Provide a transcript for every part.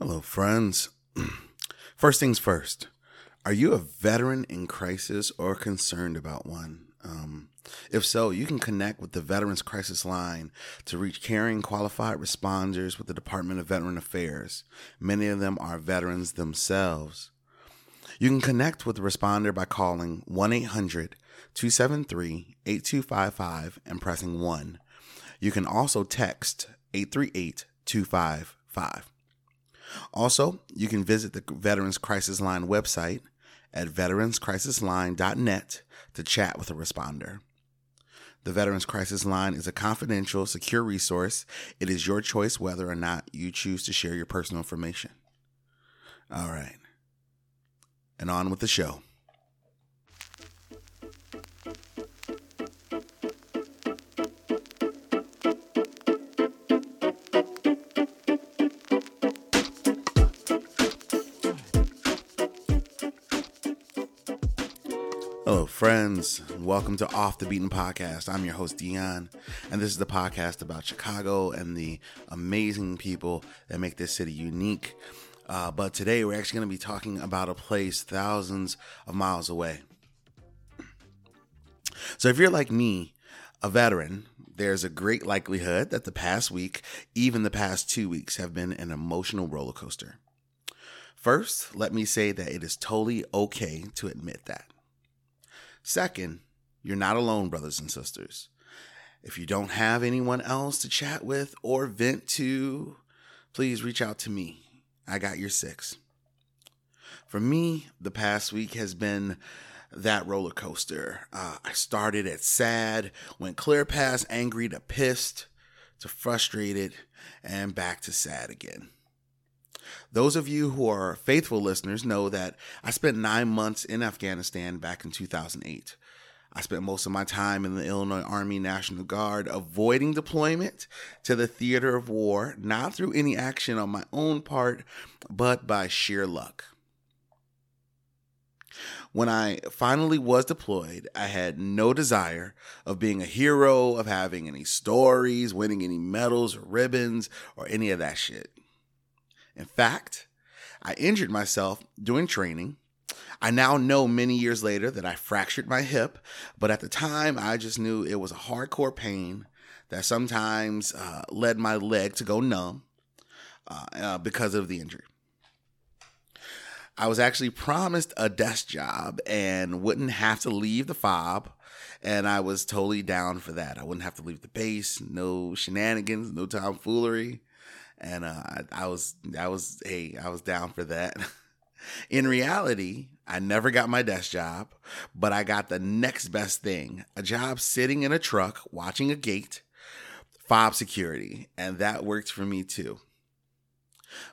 Hello, friends. First things first. Are you a veteran in crisis or concerned about one? Um, if so, you can connect with the Veterans Crisis Line to reach caring, qualified responders with the Department of Veteran Affairs. Many of them are veterans themselves. You can connect with the responder by calling 1 800 273 8255 and pressing 1. You can also text 838 255. Also, you can visit the Veterans Crisis Line website at veteranscrisisline.net to chat with a responder. The Veterans Crisis Line is a confidential, secure resource. It is your choice whether or not you choose to share your personal information. All right. And on with the show. Friends. Welcome to Off the Beaten Podcast. I'm your host, Dion, and this is the podcast about Chicago and the amazing people that make this city unique. Uh, but today we're actually going to be talking about a place thousands of miles away. So, if you're like me, a veteran, there's a great likelihood that the past week, even the past two weeks, have been an emotional roller coaster. First, let me say that it is totally okay to admit that. Second, you're not alone, brothers and sisters. If you don't have anyone else to chat with or vent to, please reach out to me. I got your six. For me, the past week has been that roller coaster. Uh, I started at sad, went clear past angry to pissed to frustrated, and back to sad again. Those of you who are faithful listeners know that I spent nine months in Afghanistan back in 2008. I spent most of my time in the Illinois Army National Guard avoiding deployment to the theater of war, not through any action on my own part, but by sheer luck. When I finally was deployed, I had no desire of being a hero, of having any stories, winning any medals or ribbons, or any of that shit. In fact, I injured myself doing training. I now know many years later that I fractured my hip, but at the time I just knew it was a hardcore pain that sometimes uh, led my leg to go numb uh, uh, because of the injury. I was actually promised a desk job and wouldn't have to leave the fob. And I was totally down for that. I wouldn't have to leave the base, no shenanigans, no tomfoolery and uh, I, I was I was hey I was down for that. In reality, I never got my desk job, but I got the next best thing a job sitting in a truck watching a gate, fob security, and that worked for me too.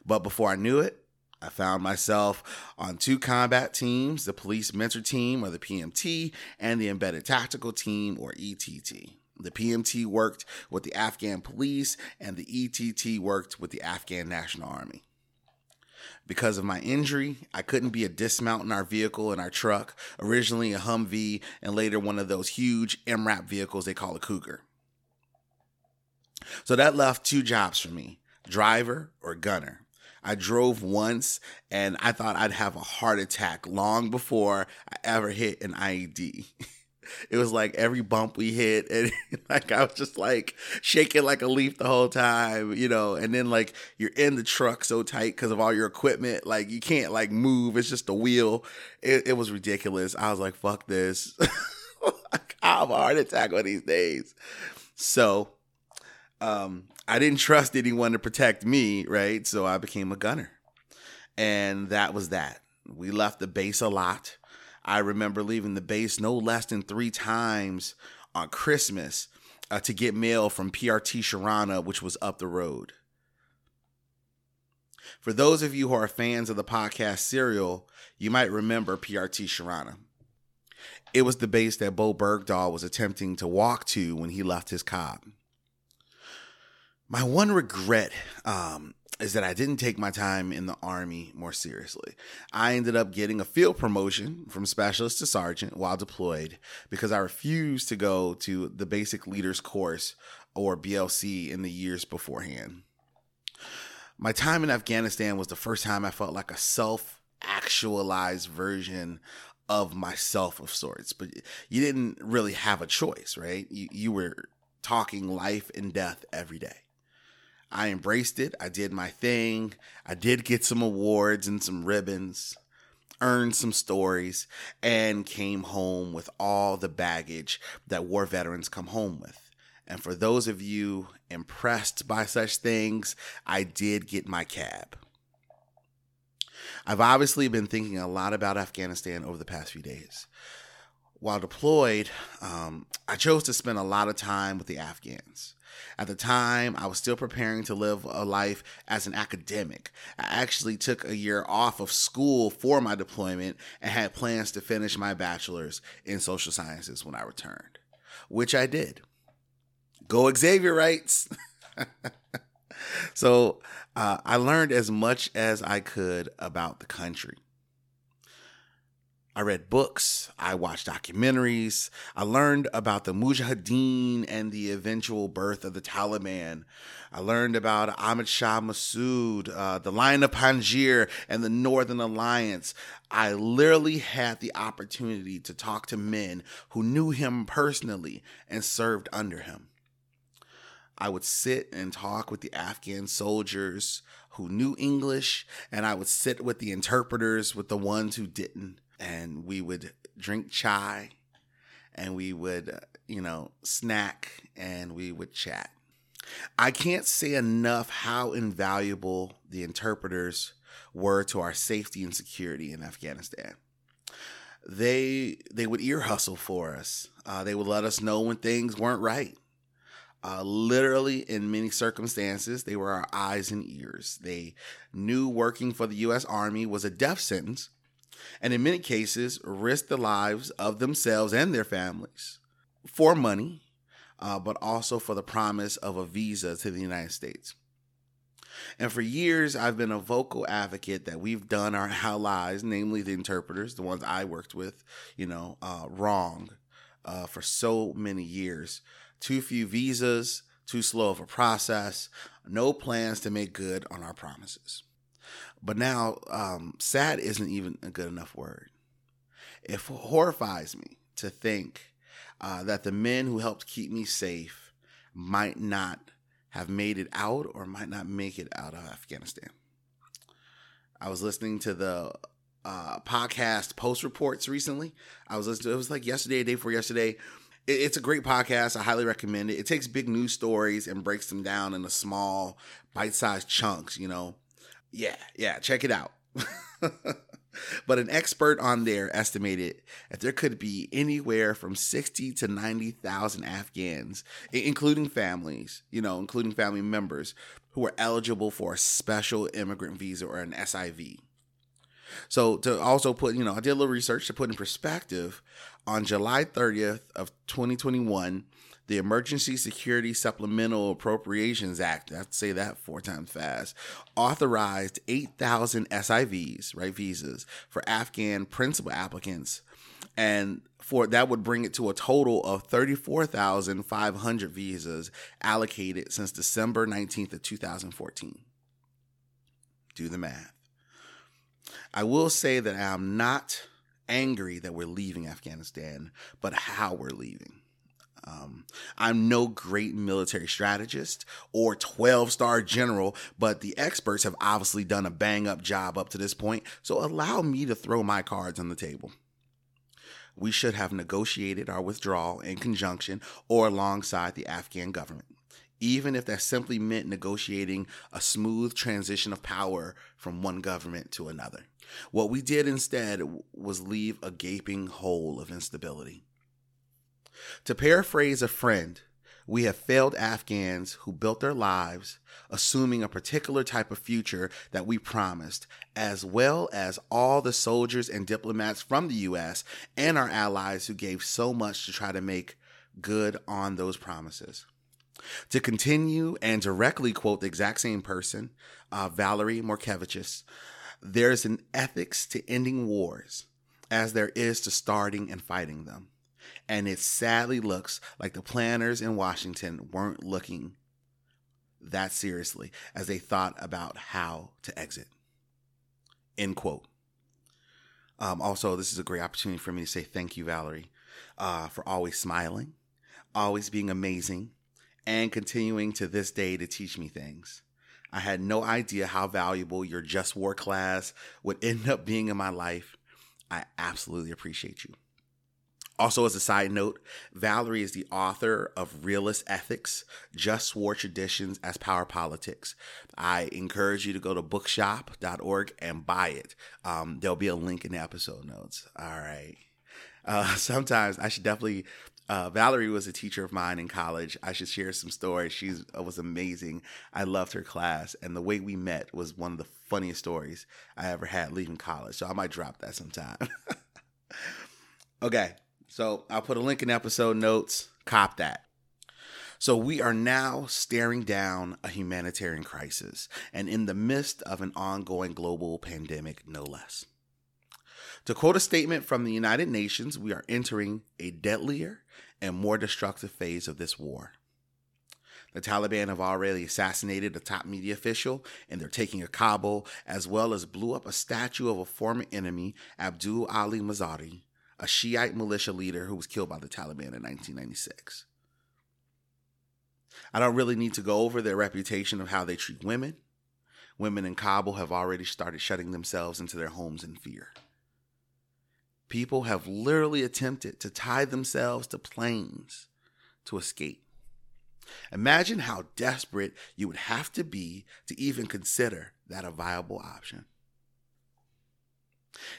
But before I knew it, I found myself on two combat teams the police mentor team, or the PMT, and the embedded tactical team, or ETT. The PMT worked with the Afghan police, and the ETT worked with the Afghan National Army. Because of my injury, I couldn't be a dismount in our vehicle and our truck, originally a Humvee, and later one of those huge MRAP vehicles they call a Cougar. So that left two jobs for me driver or gunner. I drove once and I thought I'd have a heart attack long before I ever hit an IED. it was like every bump we hit and like i was just like shaking like a leaf the whole time you know and then like you're in the truck so tight because of all your equipment like you can't like move it's just a wheel. It, it was ridiculous. I was like fuck this. I have a heart attack of these days. So um i didn't trust anyone to protect me right? So i became a gunner. And that was that. We left the base a lot I remember leaving the base no less than three times on Christmas uh, to get mail from PRT Sharana, which was up the road. For those of you who are fans of the podcast Serial, you might remember PRT Sharana. It was the base that Bowe Bergdahl was attempting to walk to when he left his cob. My one regret um, is that I didn't take my time in the Army more seriously. I ended up getting a field promotion from specialist to sergeant while deployed because I refused to go to the basic leaders course or BLC in the years beforehand. my time in Afghanistan was the first time I felt like a self actualized version of myself of sorts. But you didn't really have a choice, right? You, you were talking life and death every day. I embraced it. I did my thing. I did get some awards and some ribbons, earned some stories, and came home with all the baggage that war veterans come home with. And for those of you impressed by such things, I did get my cab. I've obviously been thinking a lot about Afghanistan over the past few days. While deployed, um, I chose to spend a lot of time with the Afghans. At the time, I was still preparing to live a life as an academic. I actually took a year off of school for my deployment and had plans to finish my bachelor's in social sciences when I returned, which I did. Go Xavier writes. so uh, I learned as much as I could about the country. I read books, I watched documentaries, I learned about the Mujahideen and the eventual birth of the Taliban. I learned about Ahmad Shah Massoud, uh, the Lion of Panjshir, and the Northern Alliance. I literally had the opportunity to talk to men who knew him personally and served under him. I would sit and talk with the Afghan soldiers who knew English, and I would sit with the interpreters with the ones who didn't. And we would drink chai and we would, uh, you know, snack and we would chat. I can't say enough how invaluable the interpreters were to our safety and security in Afghanistan. They they would ear hustle for us. Uh, they would let us know when things weren't right. Uh, literally, in many circumstances, they were our eyes and ears. They knew working for the U.S. Army was a death sentence, and in many cases, risk the lives of themselves and their families for money, uh, but also for the promise of a visa to the United States. And for years, I've been a vocal advocate that we've done our allies, namely the interpreters, the ones I worked with, you know, uh, wrong uh, for so many years too few visas, too slow of a process, no plans to make good on our promises. But now, um, sad isn't even a good enough word. It horrifies me to think uh, that the men who helped keep me safe might not have made it out or might not make it out of Afghanistan. I was listening to the uh, podcast post reports recently. I was listening to it was like yesterday, day before yesterday, it's a great podcast. I highly recommend it. It takes big news stories and breaks them down into small, bite-sized chunks, you know. Yeah, yeah, check it out. but an expert on there estimated that there could be anywhere from 60 to 90,000 Afghans, including families, you know, including family members who are eligible for a special immigrant visa or an SIV. So to also put, you know, I did a little research to put in perspective. On July 30th of 2021, the Emergency Security Supplemental Appropriations Act, I have to say that four times fast, authorized 8,000 SIVs, right, visas for Afghan principal applicants. And for that would bring it to a total of 34,500 visas allocated since December 19th of 2014. Do the math. I will say that I'm not angry that we're leaving Afghanistan, but how we're leaving. Um, I'm no great military strategist or 12 star general, but the experts have obviously done a bang up job up to this point, so allow me to throw my cards on the table. We should have negotiated our withdrawal in conjunction or alongside the Afghan government even if that simply meant negotiating a smooth transition of power from one government to another. What we did instead was leave a gaping hole of instability. To paraphrase a friend, we have failed Afghans who built their lives assuming a particular type of future that we promised, as well as all the soldiers and diplomats from the U.S. and our allies who gave so much to try to make good on those promises. To continue and directly quote the exact same person, uh, Valerie Morkevicius, there's an ethics to ending wars as there is to starting and fighting them. And it sadly looks like the planners in Washington weren't looking that seriously as they thought about how to exit. End quote. Um, also, this is a great opportunity for me to say thank you, Valerie, uh, for always smiling, always being amazing, and continuing to this day to teach me things. I had no idea how valuable your Just War class would end up being in my life. I absolutely appreciate you. Also, as a side note, Valerie is the author of Realist Ethics, Just War Traditions as Power Politics. I encourage you to go to bookshop.org and buy it. Um, there'll be a link in the episode notes. All right. Uh, sometimes I should definitely. Uh, Valerie was a teacher of mine in college. I should share some stories. She uh, was amazing. I loved her class, and the way we met was one of the funniest stories I ever had leaving college. So I might drop that sometime. okay. So I'll put a link in episode notes. Cop that. So we are now staring down a humanitarian crisis and in the midst of an ongoing global pandemic, no less. To quote a statement from the United Nations, we are entering a deadlier and more destructive phase of this war. The Taliban have already assassinated a top media official and they're taking a Kabul, as well as blew up a statue of a former enemy, Abdul Ali Mazari, a Shiite militia leader who was killed by the Taliban in 1996. I don't really need to go over their reputation of how they treat women. Women in Kabul have already started shutting themselves into their homes in fear. People have literally attempted to tie themselves to planes to escape. Imagine how desperate you would have to be to even consider that a viable option.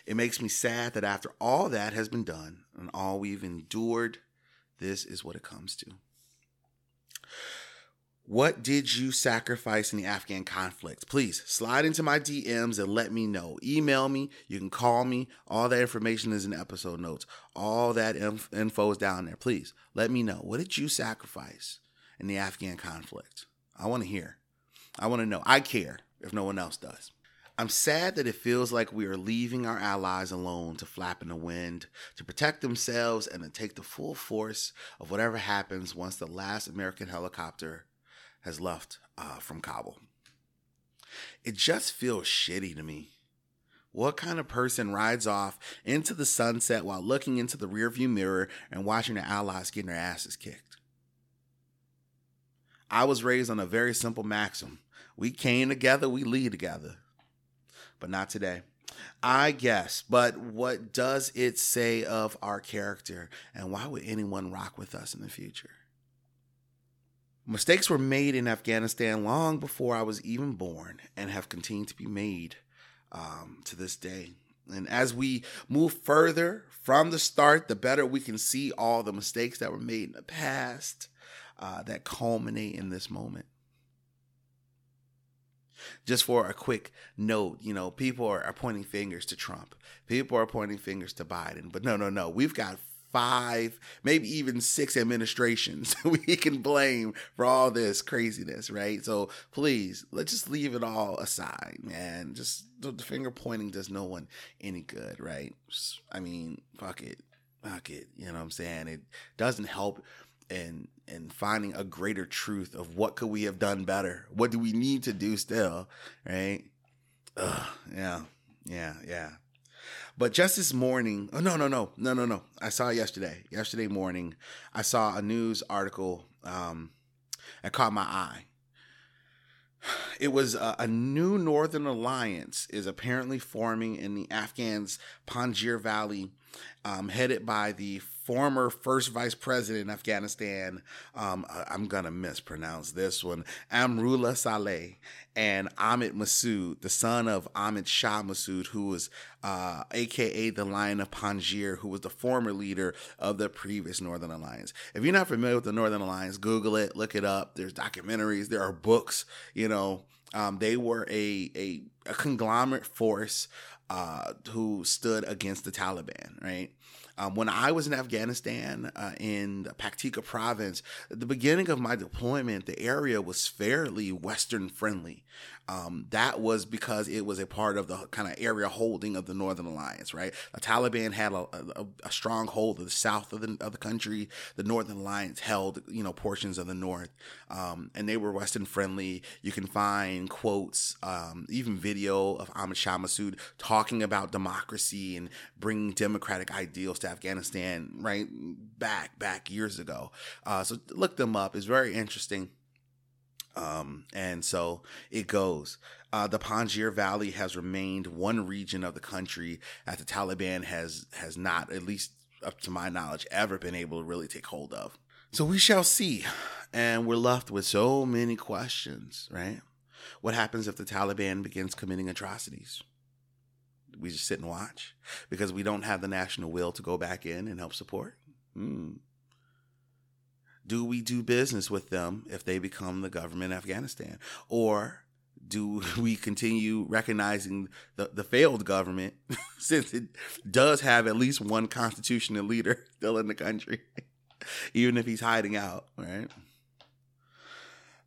It makes me sad that after all that has been done and all we've endured, this is what it comes to. What did you sacrifice in the Afghan conflict? Please slide into my DMs and let me know. Email me. You can call me. All that information is in episode notes. All that inf- info is down there. Please let me know. What did you sacrifice in the Afghan conflict? I want to hear. I want to know. I care if no one else does. I'm sad that it feels like we are leaving our allies alone to flap in the wind, to protect themselves, and to take the full force of whatever happens once the last American helicopter has left uh, from Kabul. It just feels shitty to me. What kind of person rides off into the sunset while looking into the rearview mirror and watching their allies getting their asses kicked? I was raised on a very simple maxim we came together, we lead together but not today. I guess, but what does it say of our character and why would anyone rock with us in the future? Mistakes were made in Afghanistan long before I was even born and have continued to be made um, to this day. And as we move further from the start, the better we can see all the mistakes that were made in the past uh, that culminate in this moment just for a quick note, you know, people are, are pointing fingers to Trump. People are pointing fingers to Biden. But no, no, no. We've got five, maybe even six administrations we can blame for all this craziness, right? So please, let's just leave it all aside, man. Just the finger pointing does no one any good, right? I mean, fuck it. Fuck it. You know what I'm saying? It doesn't help and and finding a greater truth of what could we have done better? What do we need to do still right? Ugh, yeah yeah yeah. But just this morning oh no no no no no no. I saw yesterday yesterday morning i saw a news article um that caught my eye. It was a, a, new northern alliance is apparently forming in the afghans panjshir valley um, headed by the former first vice president in Afghanistan. Um, I'm gonna mispronounce this one, Amrullah Saleh, and Ahmed Massoud, the son of Ahmed Shah Massoud, who was uh, AKA the Lion of Panjshir, who was the former leader of the previous Northern Alliance. If you're not familiar with the Northern Alliance, Google it, look it up. There's documentaries, there are books. You know, um, they were a, a a conglomerate force uh, who stood against the Taliban, right? Um, when I was in Afghanistan uh, in Paktika province, at the beginning of my deployment, the area was fairly Western friendly. Um, that was because it was a part of the kind of area holding of the Northern Alliance, right? The Taliban had a, a, a strong hold of the south of the, of the country. The Northern Alliance held, you know, portions of the north, um, and they were Western friendly. You can find quotes, um, even video of Ahmad Shah Massoud talking about democracy and bringing democratic ideals to Afghanistan, right? Back, back years ago. Uh, so look them up. It's very interesting. Um, and so it goes. Uh, the Panjshir Valley has remained one region of the country that the Taliban has has not, at least up to my knowledge, ever been able to really take hold of. So we shall see. And we're left with so many questions, right? What happens if the Taliban begins committing atrocities? We just sit and watch because we don't have the national will to go back in and help support. Hmm do we do business with them if they become the government of Afghanistan? Or do we continue recognizing the, the failed government since it does have at least one constitutional leader still in the country, even if he's hiding out, right?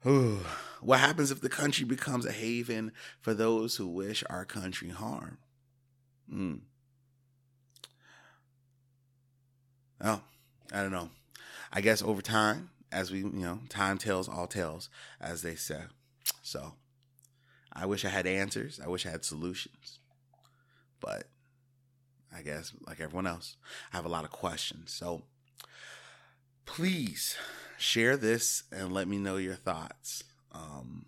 What happens if the country becomes a haven for those who wish our country harm? Hmm. Oh, I don't know. I guess over time, as we, you know, time tells all tales, as they say. So I wish I had answers. I wish I had solutions. But I guess, like everyone else, I have a lot of questions. So please share this and let me know your thoughts. Um,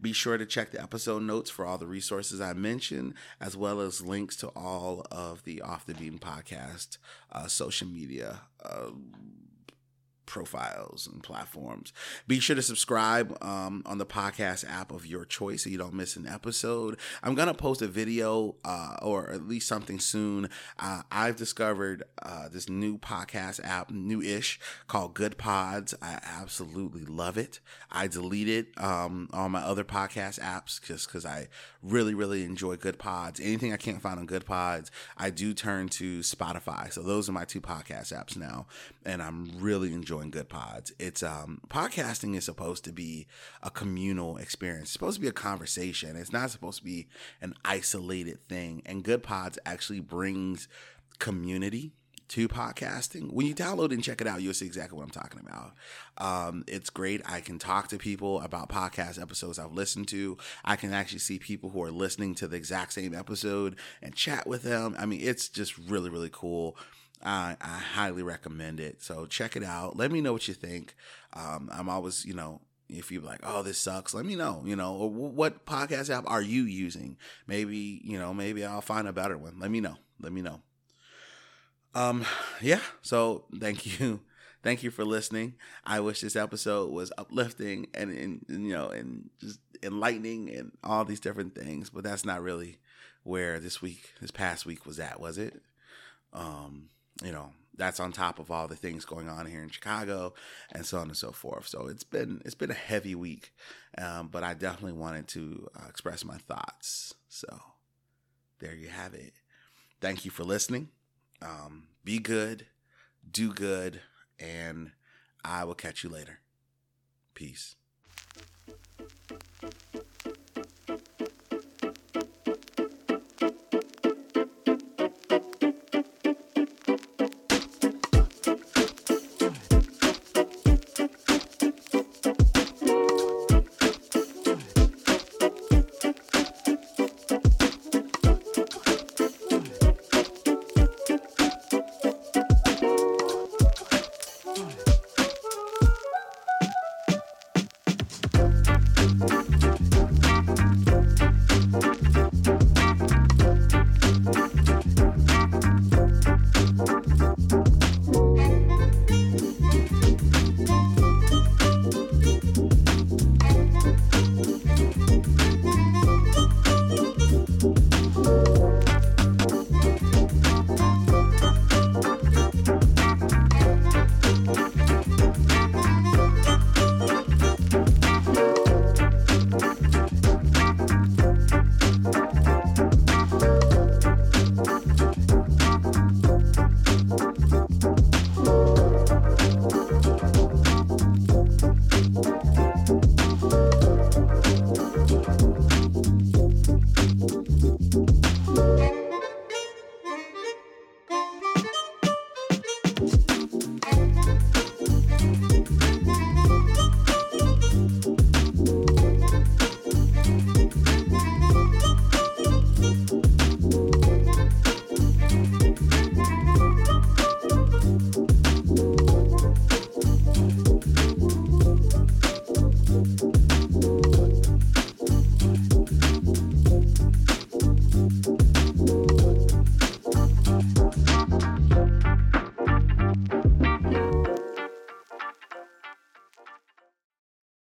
be sure to check the episode notes for all the resources I mentioned, as well as links to all of the Off the Beaten podcast uh, social media. Uh, profiles and platforms. Be sure to subscribe um, on the podcast app of your choice so you don't miss an episode. I'm going to post a video uh, or at least something soon. Uh, I've discovered uh, this new podcast app, new ish, called Goodpods. I absolutely love it. I deleted um, all my other podcast apps just because I really, really enjoy Good Pods. Anything I can't find on Good Pods, I do turn to Spotify. So those are my two podcast apps now. And I'm really enjoying enjoying Goodpods. It's um podcasting is supposed to be a communal experience. It's supposed to be a conversation. It's not supposed to be an isolated thing. And good pods actually brings community to podcasting. When you download and check it out, you'll see exactly what I'm talking about. Um, it's great. I can talk to people about podcast episodes I've listened to. I can actually see people who are listening to the exact same episode and chat with them. I mean, it's just really, really cool. I, I highly recommend it. So check it out. Let me know what you think. Um, I'm always, you know, if you're like, oh, this sucks, let me know, you know, or what podcast app are you using? Maybe, you know, maybe I'll find a better one. Let me know. Let me know. Um, yeah. So thank you. Thank you for listening. I wish this episode was uplifting and, and, you know, and just enlightening and all these different things, but that's not really where this week, this past week was at, was it? Um, you know that's on top of all the things going on here in Chicago and so on and so forth. So it's been it's been a heavy week, um, but I definitely wanted to uh, express my thoughts. So there you have it. Thank you for listening. Um, be good, do good, and I will catch you later. Peace.